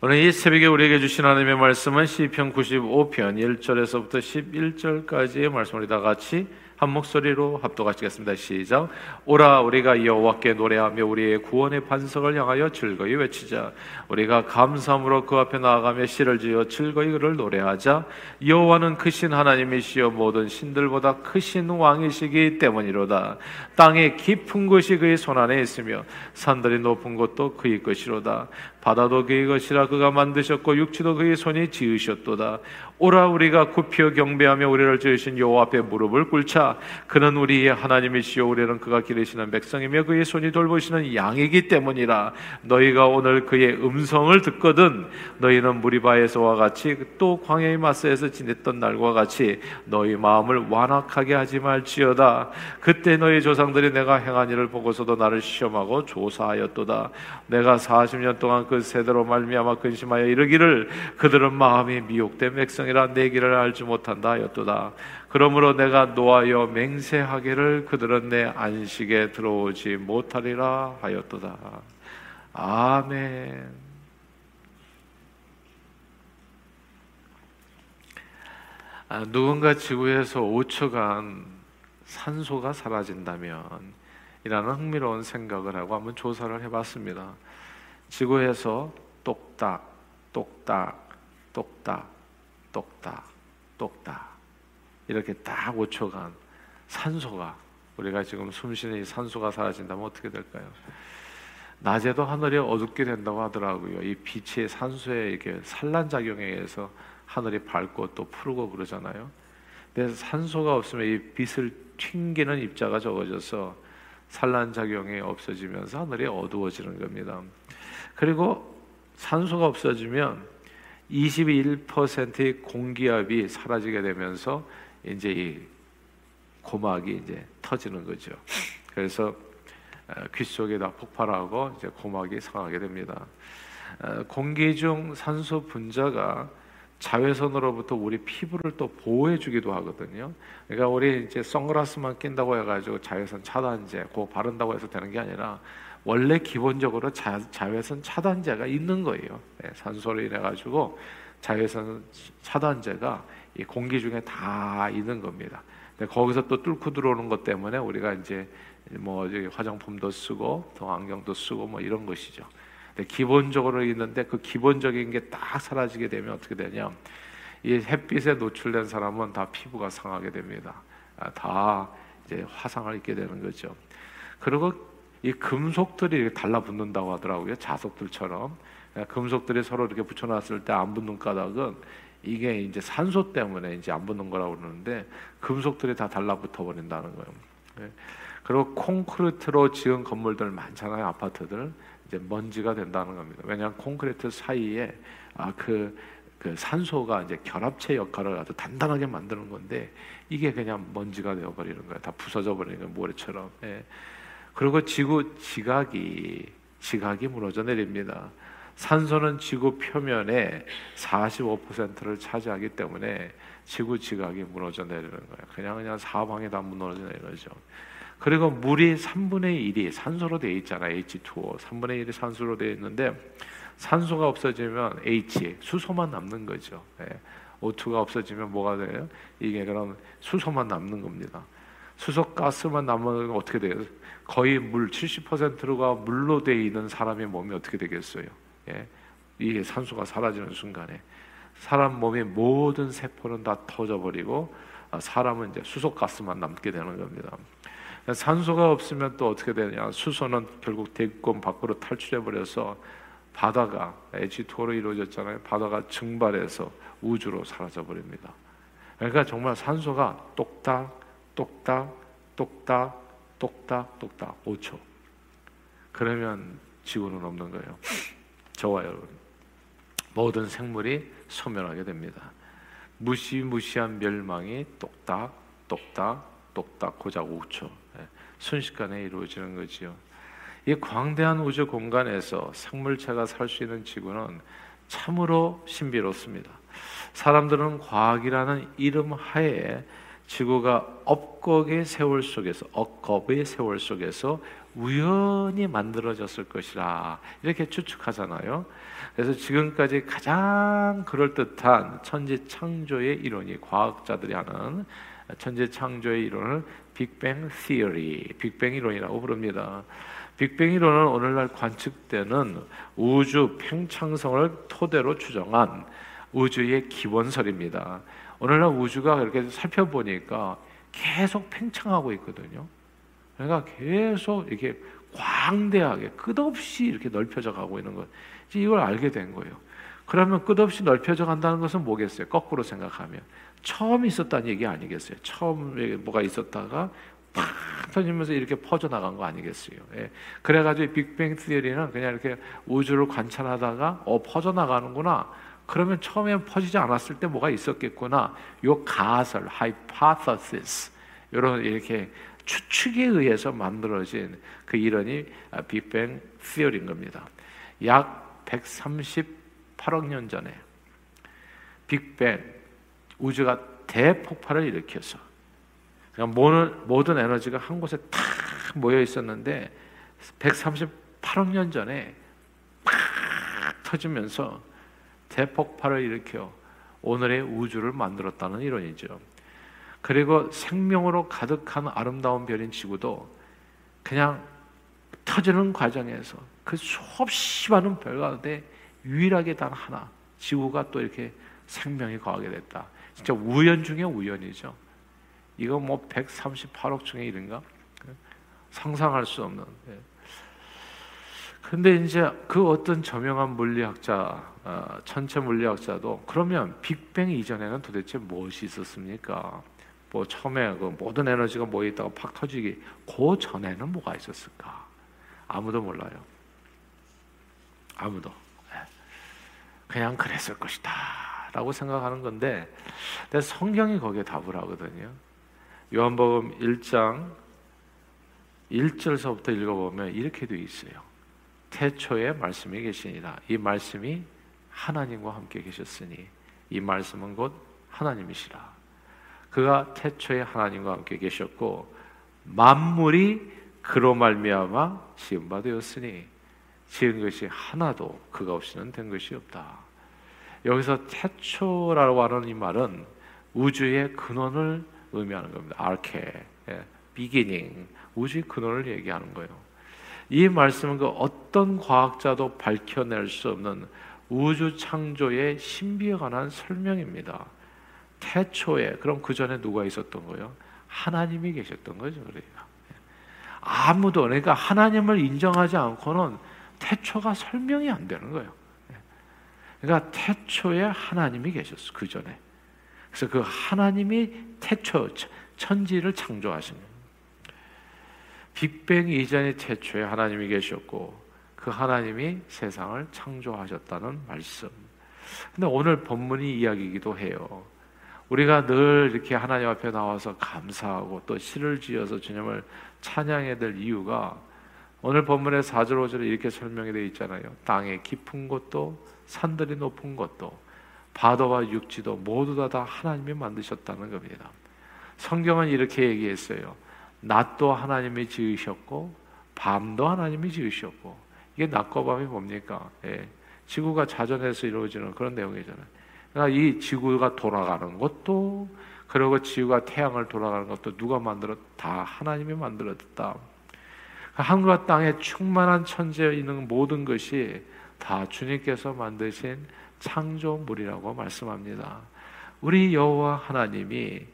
오늘 이 새벽에 우리에게 주신 하나님의 말씀은 시편 95편 1절에서부터 11절까지의 말씀을 다 같이 한 목소리로 합독하시겠습니다. 시작. 오라 우리가 여호와께 노래하며 우리의 구원의 반석을 향하여 즐거이 외치자. 우리가 감사함으로 그 앞에 나아가며 시를 지어 즐거이 그를 노래하자. 여호와는 크신 하나님이시여 모든 신들보다 크신 왕이시기 때문이로다. 땅의 깊은 곳이 그의 손 안에 있으며 산들이 높은 곳도 그의 것이로다. 바다도 그의 것이라 그가 만드셨고 육지도 그의 손이 지으셨도다. 오라 우리가 굽혀 경배하며 우리를 지으신 여호와 앞에 무릎을 꿇자. 그는 우리의 하나님이시요 우리는 그가 기르시는 백성이며 그의 손이 돌보시는 양이기 때문이라. 너희가 오늘 그의 음성을 듣거든 너희는 무리바에서와 같이 또 광야의 마스에서 지냈던 날과 같이 너희 마음을 완악하게 하지 말지어다. 그때 너희 조상들이 내가 행한 일을 보고서도 나를 시험하고 조사하였도다. 내가 40년 동안 그 세대로 말미암아 근심하여 이르기를 그들은 마음이 미혹된 백성이라 내 길을 알지 못한다 하였도다. 그러므로 내가 노하여 맹세하기를 그들은 내 안식에 들어오지 못하리라 하였도다. 아멘. 아, 누군가 지구에서 5초간 산소가 사라진다면 이라는 흥미로운 생각을 하고 한번 조사를 해봤습니다. 지구에서 똑딱, 똑딱, 똑딱, 똑딱, 똑딱 이렇게 딱 5초간 산소가 우리가 지금 숨 쉬는 이 산소가 사라진다면 어떻게 될까요? 낮에도 하늘이 어둡게 된다고 하더라고요. 이 빛의 산소에 이렇게 산란 작용에 의해서 하늘이 밝고 또 푸르고 그러잖아요. 근데 산소가 없으면 이 빛을 튕기는 입자가 적어져서 산란 작용이 없어지면서 하늘이 어두워지는 겁니다. 그리고 산소가 없어지면 21%의 공기압이 사라지게 되면서 이제 이 고막이 이제 터지는 거죠. 그래서 어, 귀 속에 다 폭발하고 이제 고막이 상하게 됩니다. 어, 공기 중 산소 분자가 자외선으로부터 우리 피부를 또 보호해 주기도 하거든요. 그러니까 우리 이제 선글라스만 낀다고 해가지고 자외선 차단제 그거 바른다고 해서 되는 게 아니라 원래 기본적으로 자, 자외선 차단제가 있는 거예요. 네, 산소로 인해 가지고 자외선 차단제가 이 공기 중에 다 있는 겁니다. 근데 거기서 또 뚫고 들어오는 것 때문에 우리가 이제 뭐 화장품도 쓰고 또 안경도 쓰고 뭐 이런 것이죠. 근데 기본적으로 있는데 그 기본적인 게 딱 사라지게 되면 어떻게 되냐? 이 햇빛에 노출된 사람은 다 피부가 상하게 됩니다. 아, 다 이제 화상을 입게 되는 거죠. 그리고 이 금속들이 달라붙는다고 하더라고요. 자석들처럼 금속들이 서로 이렇게 붙여놨을 때 안 붙는 까닭은 이게 이제 산소 때문에 이제 안 붙는 거라고 그러는데 금속들이 다 달라붙어 버린다는 거예요. 네. 그리고 콘크리트로 지은 건물들 많잖아요, 아파트들 이제 먼지가 된다는 겁니다. 왜냐하면 콘크리트 사이에 아, 그, 그 산소가 이제 결합체 역할을 아주 단단하게 만드는 건데 이게 그냥 먼지가 되어버리는 거예요. 다 부서져 버리는 거예요, 모래처럼. 예. 그리고 지구 지각이 지각이 무너져 내립니다. 산소는 지구 표면의 45%를 차지하기 때문에 지구 지각이 무너져 내리는 거예요. 그냥 그냥 사방에 다 무너져 내리죠. 그리고 물이 3분의 1이 산소로 되어 있잖아요. H2O. 3분의 1이 산소로 되어 있는데 산소가 없어지면 H, 수소만 남는 거죠. 네. O2가 없어지면 뭐가 돼요? 이게 그럼 수소만 남는 겁니다. 수소 가스만 남으면 어떻게 돼요? 거의 물 70%가 물로 되어 있는 사람의 몸이 어떻게 되겠어요? 예. 이게 산소가 사라지는 순간에 사람 몸의 모든 세포는 다 터져버리고 아, 사람은 이제 수소 가스만 남게 되는 겁니다. 산소가 없으면 또 어떻게 되냐? 수소는 결국 대기권 밖으로 탈출해 버려서 바다가 H2O로 이루어졌잖아요. 바다가 증발해서 우주로 사라져 버립니다. 그러니까 정말 산소가 똑딱 똑딱 똑딱 똑딱 똑딱 5초. 그러면 지구는 없는 거예요. 저와 여러분 모든 생물이 소멸하게 됩니다. 무시무시한 멸망이 똑딱 똑딱 똑딱 고작 5초 순식간에 이루어지는 거지요. 이 광대한 우주 공간에서 생물체가 살 수 있는 지구는 참으로 신비롭습니다. 사람들은 과학이라는 이름 하에 지구가 업곡의 세월 속에서 업겁의 세월 속에서 우연히 만들어졌을 것이라 이렇게 추측하잖아요. 그래서 지금까지 가장 그럴듯한 천지 창조의 이론이 과학자들이 하는 천지 창조의 이론을 빅뱅 시어리, 빅뱅 이론이라고 부릅니다. 빅뱅 이론은 오늘날 관측되는 우주 팽창성을 토대로 추정한 우주의 기원설입니다. 오늘날 우주가 그렇게 살펴보니까 계속 팽창하고 있거든요. 그러니까 계속 이렇게 광대하게 끝없이 이렇게 넓혀져 가고 있는 것. 이걸 알게 된 거예요. 그러면 끝없이 넓혀져 간다는 것은 뭐겠어요? 거꾸로 생각하면 처음 있었다는 얘기 아니겠어요? 처음에 뭐가 있었다가 팍 터지면서 이렇게 퍼져 나간 거 아니겠어요? 예. 그래가지고 빅뱅 시리는 그냥 이렇게 우주를 관찰하다가 어 퍼져 나가는구나. 그러면 처음에 퍼지지 않았을 때 뭐가 있었겠구나. 요 가설, hypothesis 이런 이렇게 추측에 의해서 만들어진 그 이론이 빅뱅 시어리인 겁니다. 약 138억 년 전에 빅뱅 우주가 대폭발을 일으켜서 그러니까 모든, 모든 에너지가 한 곳에 탁 모여 있었는데 138억 년 전에 팍 터지면서 대폭발을 일으켜 오늘의 우주를 만들었다는 이론이죠. 그리고 생명으로 가득한 아름다운 별인 지구도 그냥 터지는 과정에서 그 수없이 많은 별 가운데 유일하게 단 하나 지구가 또 이렇게 생명이 거하게 됐다. 진짜 우연 중에 우연이죠. 이거 뭐 138억 중에 1인가? 상상할 수 없는. 예. 근데 이제 그 어떤 저명한 물리학자, 어, 천체 물리학자도 그러면 빅뱅 이전에는 도대체 무엇이 있었습니까? 뭐 처음에 그 모든 에너지가 모여 있다가 팍 터지기 그 전에는 뭐가 있었을까? 아무도 몰라요. 아무도. 예. 그냥 그랬을 것이다라고 생각하는 건데, 근데 성경이 거기에 답을 하거든요. 요한복음 1장 1절서부터 읽어보면 이렇게 되어 있어요. 태초에 말씀이 계시니라. 이 말씀이 하나님과 함께 계셨으니 이 말씀은 곧 하나님이시라. 그가 태초에 하나님과 함께 계셨고 만물이 그로 말미암아 지은 바 되었으니 지은 것이 하나도 그가 없이는 된 것이 없다. 여기서 태초라고 하는 이 말은 우주의 근원을 의미하는 겁니다. 예, 비기닝, 우주의 근원을 얘기하는 거예요. 이 말씀은 그 어떤 과학자도 밝혀낼 수 없는 우주 창조의 신비에 관한 설명입니다. 태초에 그럼 그 전에 누가 있었던 거예요? 하나님이 계셨던 거죠. 그러니까 아무도 그러니까 하나님을 인정하지 않고는 태초가 설명이 안 되는 거예요. 그러니까 태초에 하나님이 계셨어 그 전에. 그래서 그 하나님이 태초 천지를 창조하신 거예요. 빅뱅 이전의 태초에 하나님이 계셨고 그 하나님이 세상을 창조하셨다는 말씀. 근데 오늘 본문이 이야기이기도 해요. 우리가 늘 이렇게 하나님 앞에 나와서 감사하고 또 시를 지어서 주님을 찬양해야 될 이유가 오늘 본문의 4절 5절에 이렇게 설명이 되어 있잖아요. 땅의 깊은 곳도 산들이 높은 곳도 바다와 육지도 모두 다, 다 하나님이 만드셨다는 겁니다. 성경은 이렇게 얘기했어요. 낮도 하나님이 지으셨고 밤도 하나님이 지으셨고 이게 낮과 밤이 뭡니까? 예. 지구가 자전에서 이루어지는 그런 내용이잖아요. 그러니까 이 지구가 돌아가는 것도 그리고 지구가 태양을 돌아가는 것도 누가 만들었? 다 하나님이 만들었다. 하늘과 땅에 충만한 천지에 있는 모든 것이 다 주님께서 만드신 창조물이라고 말씀합니다. 우리 여호와 하나님이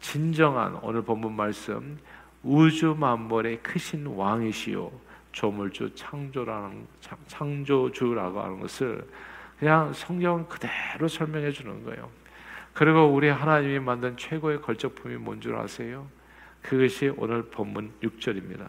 진정한 오늘 본문 말씀 우주 만물의 크신 왕이시요 조물주 창조라는 창조주라고 하는 것을 그냥 성경 그대로 설명해 주는 거예요. 그리고 우리 하나님이 만든 최고의 걸작품이 뭔 줄 아세요? 그것이 오늘 본문 6절입니다.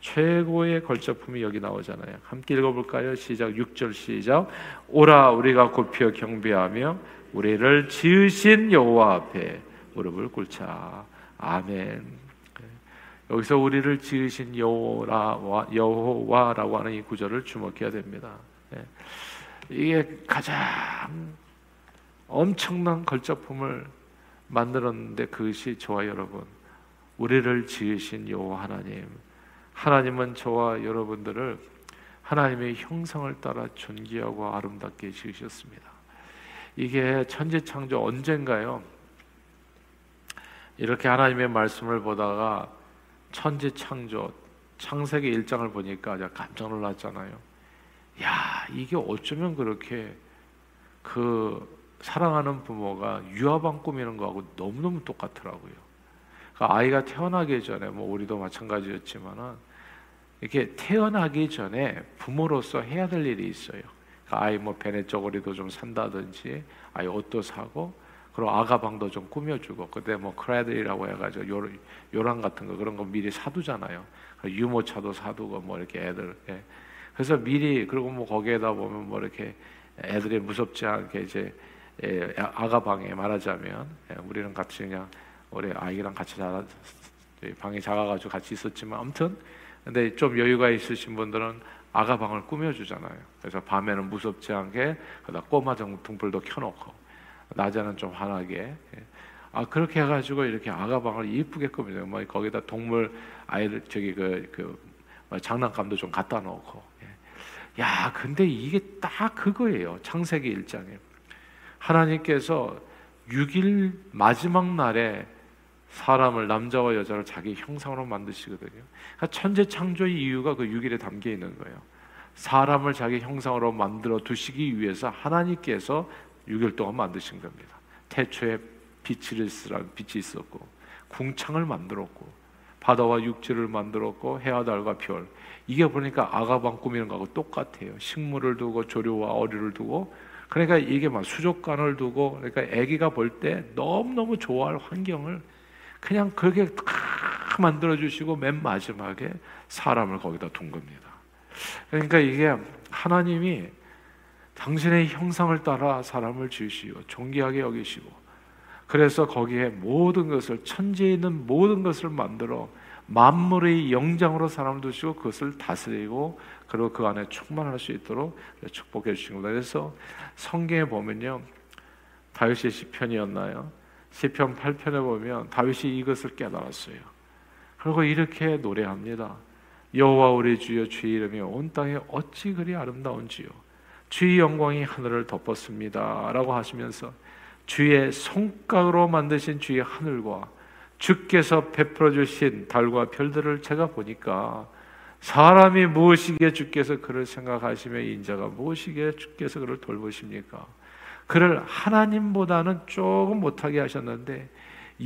최고의 걸작품이 여기 나오잖아요. 함께 읽어볼까요? 시작 6절 시작. 오라 우리가 굽혀 경배하며 우리를 지으신 여호와 앞에 무릎을 꿇자. 아멘. 여기서 우리를 지으신 여호라 여호와라고 하는 이 구절을 주목해야 됩니다. 예. 이게 가장 엄청난 걸작품을 만들었는데 그것이 저와 여러분 우리를 지으신 여호와 하나님 하나님은 저와 여러분들을 하나님의 형상을 따라 존귀하고 아름답게 지으셨습니다. 이게 천지 창조 언젠가요? 이렇게 하나님의 말씀을 보다가 천지 창조 창세기 1장을 보니까 제가 깜짝 놀랐잖아요. 야, 이게 어쩌면 그렇게 그 사랑하는 부모가 유아방 꾸미는 거하고 너무너무 똑같더라고요. 그러니까 아이가 태어나기 전에 뭐 우리도 마찬가지였지만은 이렇게 태어나기 전에 부모로서 해야 될 일이 있어요. 그러니까 아이 뭐 베네 쪼고리도 좀 산다든지 아이 옷도 사고 그리고 아가방도 좀 꾸며주고 그때 뭐 크레들이라고 해가지고 요, 요랑 같은 거 그런 거 미리 사두잖아요. 유모차도 사두고 뭐 이렇게 애들 예. 그래서 미리 그리고 뭐 거기에다 보면 뭐 이렇게 애들이 무섭지 않게 이제 예, 아가방에 말하자면 예, 우리는 같이 그냥 우리 아이랑 같이 자라 방이 작아가지고 같이 있었지만 아무튼 근데 좀 여유가 있으신 분들은 아가방을 꾸며주잖아요. 그래서 밤에는 무섭지 않게 그다 꼬마 등불도 켜놓고 낮에는 좀 환하게 예. 아 그렇게 해가지고 이렇게 아가방을 이쁘게 꾸며요. 뭐 거기다 동물 아이들 저기 그, 그뭐 장난감도 좀 갖다 놓고 예. 야 근데 이게 딱 그거예요. 창세기 1장에 하나님께서 6일 마지막 날에 사람을 남자와 여자를 자기 형상으로 만드시거든요. 그러니까 천재 창조의 이유가 그 6일에 담겨 있는 거예요. 사람을 자기 형상으로 만들어 두시기 위해서 하나님께서 6일 동안 만드신 겁니다. 태초에 빛을 쓰라 빛이 있었고 궁창을 만들었고 바다와 육지를 만들었고 해와 달과 별 이게 보니까 아가방 꾸미는 거하고 똑같아요. 식물을 두고 조류와 어류를 두고 그러니까 이게 막 수족관을 두고 그러니까 아기가 볼 때 너무너무 좋아할 환경을 그냥 그렇게 다 만들어 주시고 맨 마지막에 사람을 거기다 둔 겁니다. 그러니까 이게 하나님이 당신의 형상을 따라 사람을 지으시고 존귀하게 여기시고 그래서 거기에 모든 것을 천지에 있는 모든 것을 만들어 만물의 영장으로 사람을 두시고 그것을 다스리고 그리고 그 안에 충만할 수 있도록 축복해 주신 겁니다. 그래서 성경에 보면요. 다윗의 시편이었나요? 시편 8편에 보면 다윗이 이것을 깨달았어요. 그리고 이렇게 노래합니다. 여호와 우리 주여 주의 이름이 온 땅에 어찌 그리 아름다운지요. 주의 영광이 하늘을 덮었습니다 라고 하시면서 주의 손가락으로 만드신 주의 하늘과 주께서 베풀어 주신 달과 별들을 제가 보니까 사람이 무엇이기에 주께서 그를 생각하시며 인자가 무엇이기에 주께서 그를 돌보십니까? 그를 하나님보다는 조금 못하게 하셨는데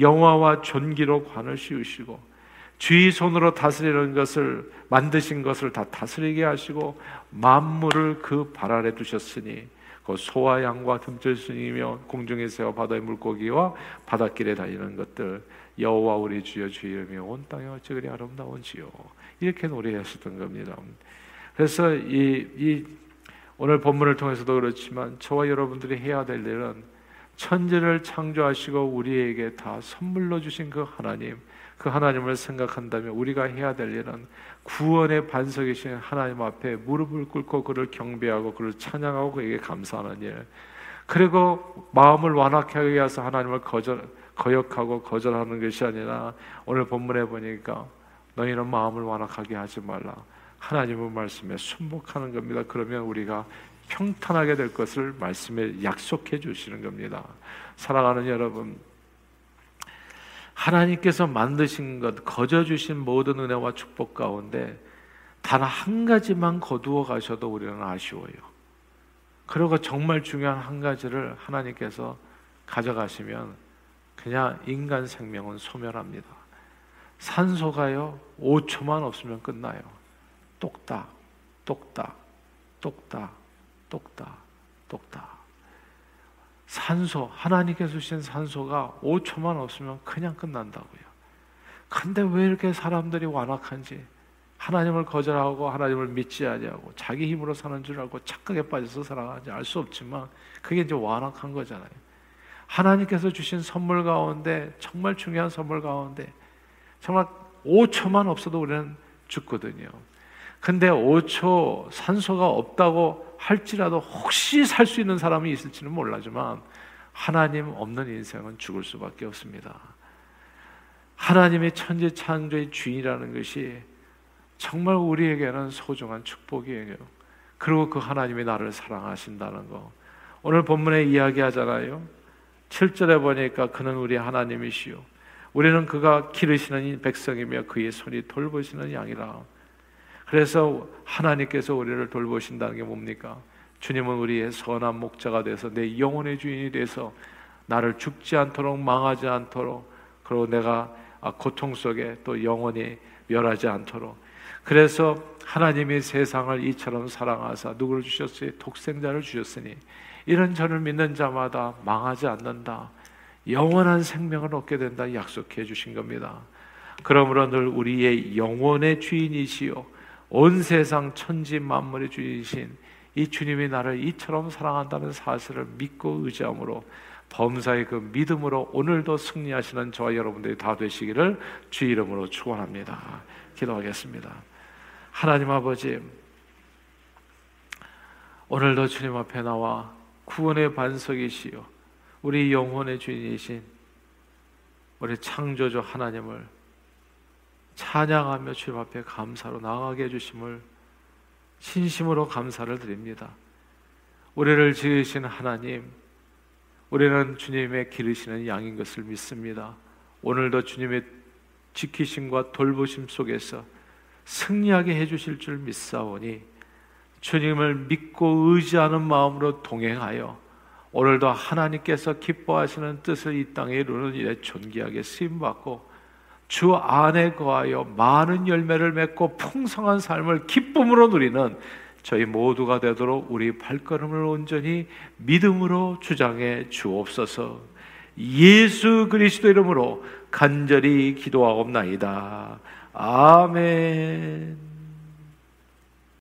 영화와 존귀로 관을 씌우시고 주의 손으로 다스리는 것을 만드신 것을 다 다스리게 하시고 만물을 그 발 아래 두셨으니 그 소와 양과 틈틀순이며 공중에 새와 바다의 물고기와 바닷길에 다니는 것들 여호와 우리 주여 주의 이름이 온 땅에 어찌 그리 아름다운지요 이렇게 노래하셨던 겁니다. 그래서 이, 이 오늘 본문을 통해서도 그렇지만 저와 여러분들이 해야 될 일은 천지를 창조하시고 우리에게 다 선물로 주신 그 하나님, 그 하나님을 생각한다면 우리가 해야 될 일은 구원의 반석이신 하나님 앞에 무릎을 꿇고 그를 경배하고 그를 찬양하고 그에게 감사하는 일. 그리고 마음을 완악하게 해서 하나님을 거절, 거역하고 거절하는 것이 아니라 오늘 본문에 보니까 너희는 마음을 완악하게 하지 말라. 하나님의 말씀에 순복하는 겁니다. 그러면 우리가 평탄하게 될 것을 말씀에 약속해 주시는 겁니다. 사랑하는 여러분, 하나님께서 만드신 것, 거저 주신 모든 은혜와 축복 가운데 단 한 가지만 거두어 가셔도 우리는 아쉬워요. 그리고 정말 중요한 한 가지를 하나님께서 가져가시면 그냥 인간 생명은 소멸합니다. 산소가요, 5초만 없으면 끝나요. 똑딱, 똑딱, 똑딱, 똑딱, 똑딱. 산소, 하나님께서 주신 산소가 5초만 없으면 그냥 끝난다고요. 근데 왜 이렇게 사람들이 완악한지, 하나님을 거절하고 하나님을 믿지 아니하고 자기 힘으로 사는 줄 알고 착각에 빠져서 살아가는지 알 수 없지만 그게 이제 완악한 거잖아요. 하나님께서 주신 선물 가운데 정말 중요한 선물 가운데 정말 5초만 없어도 우리는 죽거든요. 근데 5초 산소가 없다고 할지라도 혹시 살 수 있는 사람이 있을지는 몰라지만 하나님 없는 인생은 죽을 수밖에 없습니다. 하나님의 천지 창조의 주인이라는 것이 정말 우리에게는 소중한 축복이에요. 그리고 그 하나님이 나를 사랑하신다는 거. 오늘 본문에 이야기하잖아요. 7절에 보니까 그는 우리 하나님이시요. 우리는 그가 기르시는 백성이며 그의 손이 돌보시는 양이라. 그래서 하나님께서 우리를 돌보신다는 게 뭡니까? 주님은 우리의 선한 목자가 돼서 내 영혼의 주인이 돼서 나를 죽지 않도록 망하지 않도록 그리고 내가 고통 속에 또 영원히 멸하지 않도록 그래서 하나님이 세상을 이처럼 사랑하사 누구를 주셨어요? 독생자를 주셨으니 이런 저를 믿는 자마다 망하지 않는다. 영원한 생명을 얻게 된다 약속해 주신 겁니다. 그러므로 늘 우리의 영혼의 주인이시요 온 세상 천지 만물의 주인이신 이 주님이 나를 이처럼 사랑한다는 사실을 믿고 의지함으로 범사의 그 믿음으로 오늘도 승리하시는 저와 여러분들이 다 되시기를 주 이름으로 축원합니다. 기도하겠습니다. 하나님 아버지 오늘도 주님 앞에 나와 구원의 반석이시요 우리 영혼의 주인이신 우리 창조주 하나님을 찬양하며 주님 앞에 감사로 나가게 해주심을 진심으로 감사를 드립니다. 우리를 지으신 하나님, 우리는 주님의 기르시는 양인 것을 믿습니다. 오늘도 주님의 지키심과 돌보심 속에서 승리하게 해주실 줄 믿사오니 주님을 믿고 의지하는 마음으로 동행하여 오늘도 하나님께서 기뻐하시는 뜻을 이 땅에 이루는 일에 존귀하게 쓰임받고 주 안에 거하여 많은 열매를 맺고 풍성한 삶을 기쁨으로 누리는 저희 모두가 되도록 우리 발걸음을 온전히 믿음으로 주장해 주옵소서. 예수 그리스도 이름으로 간절히 기도하옵나이다. 아멘.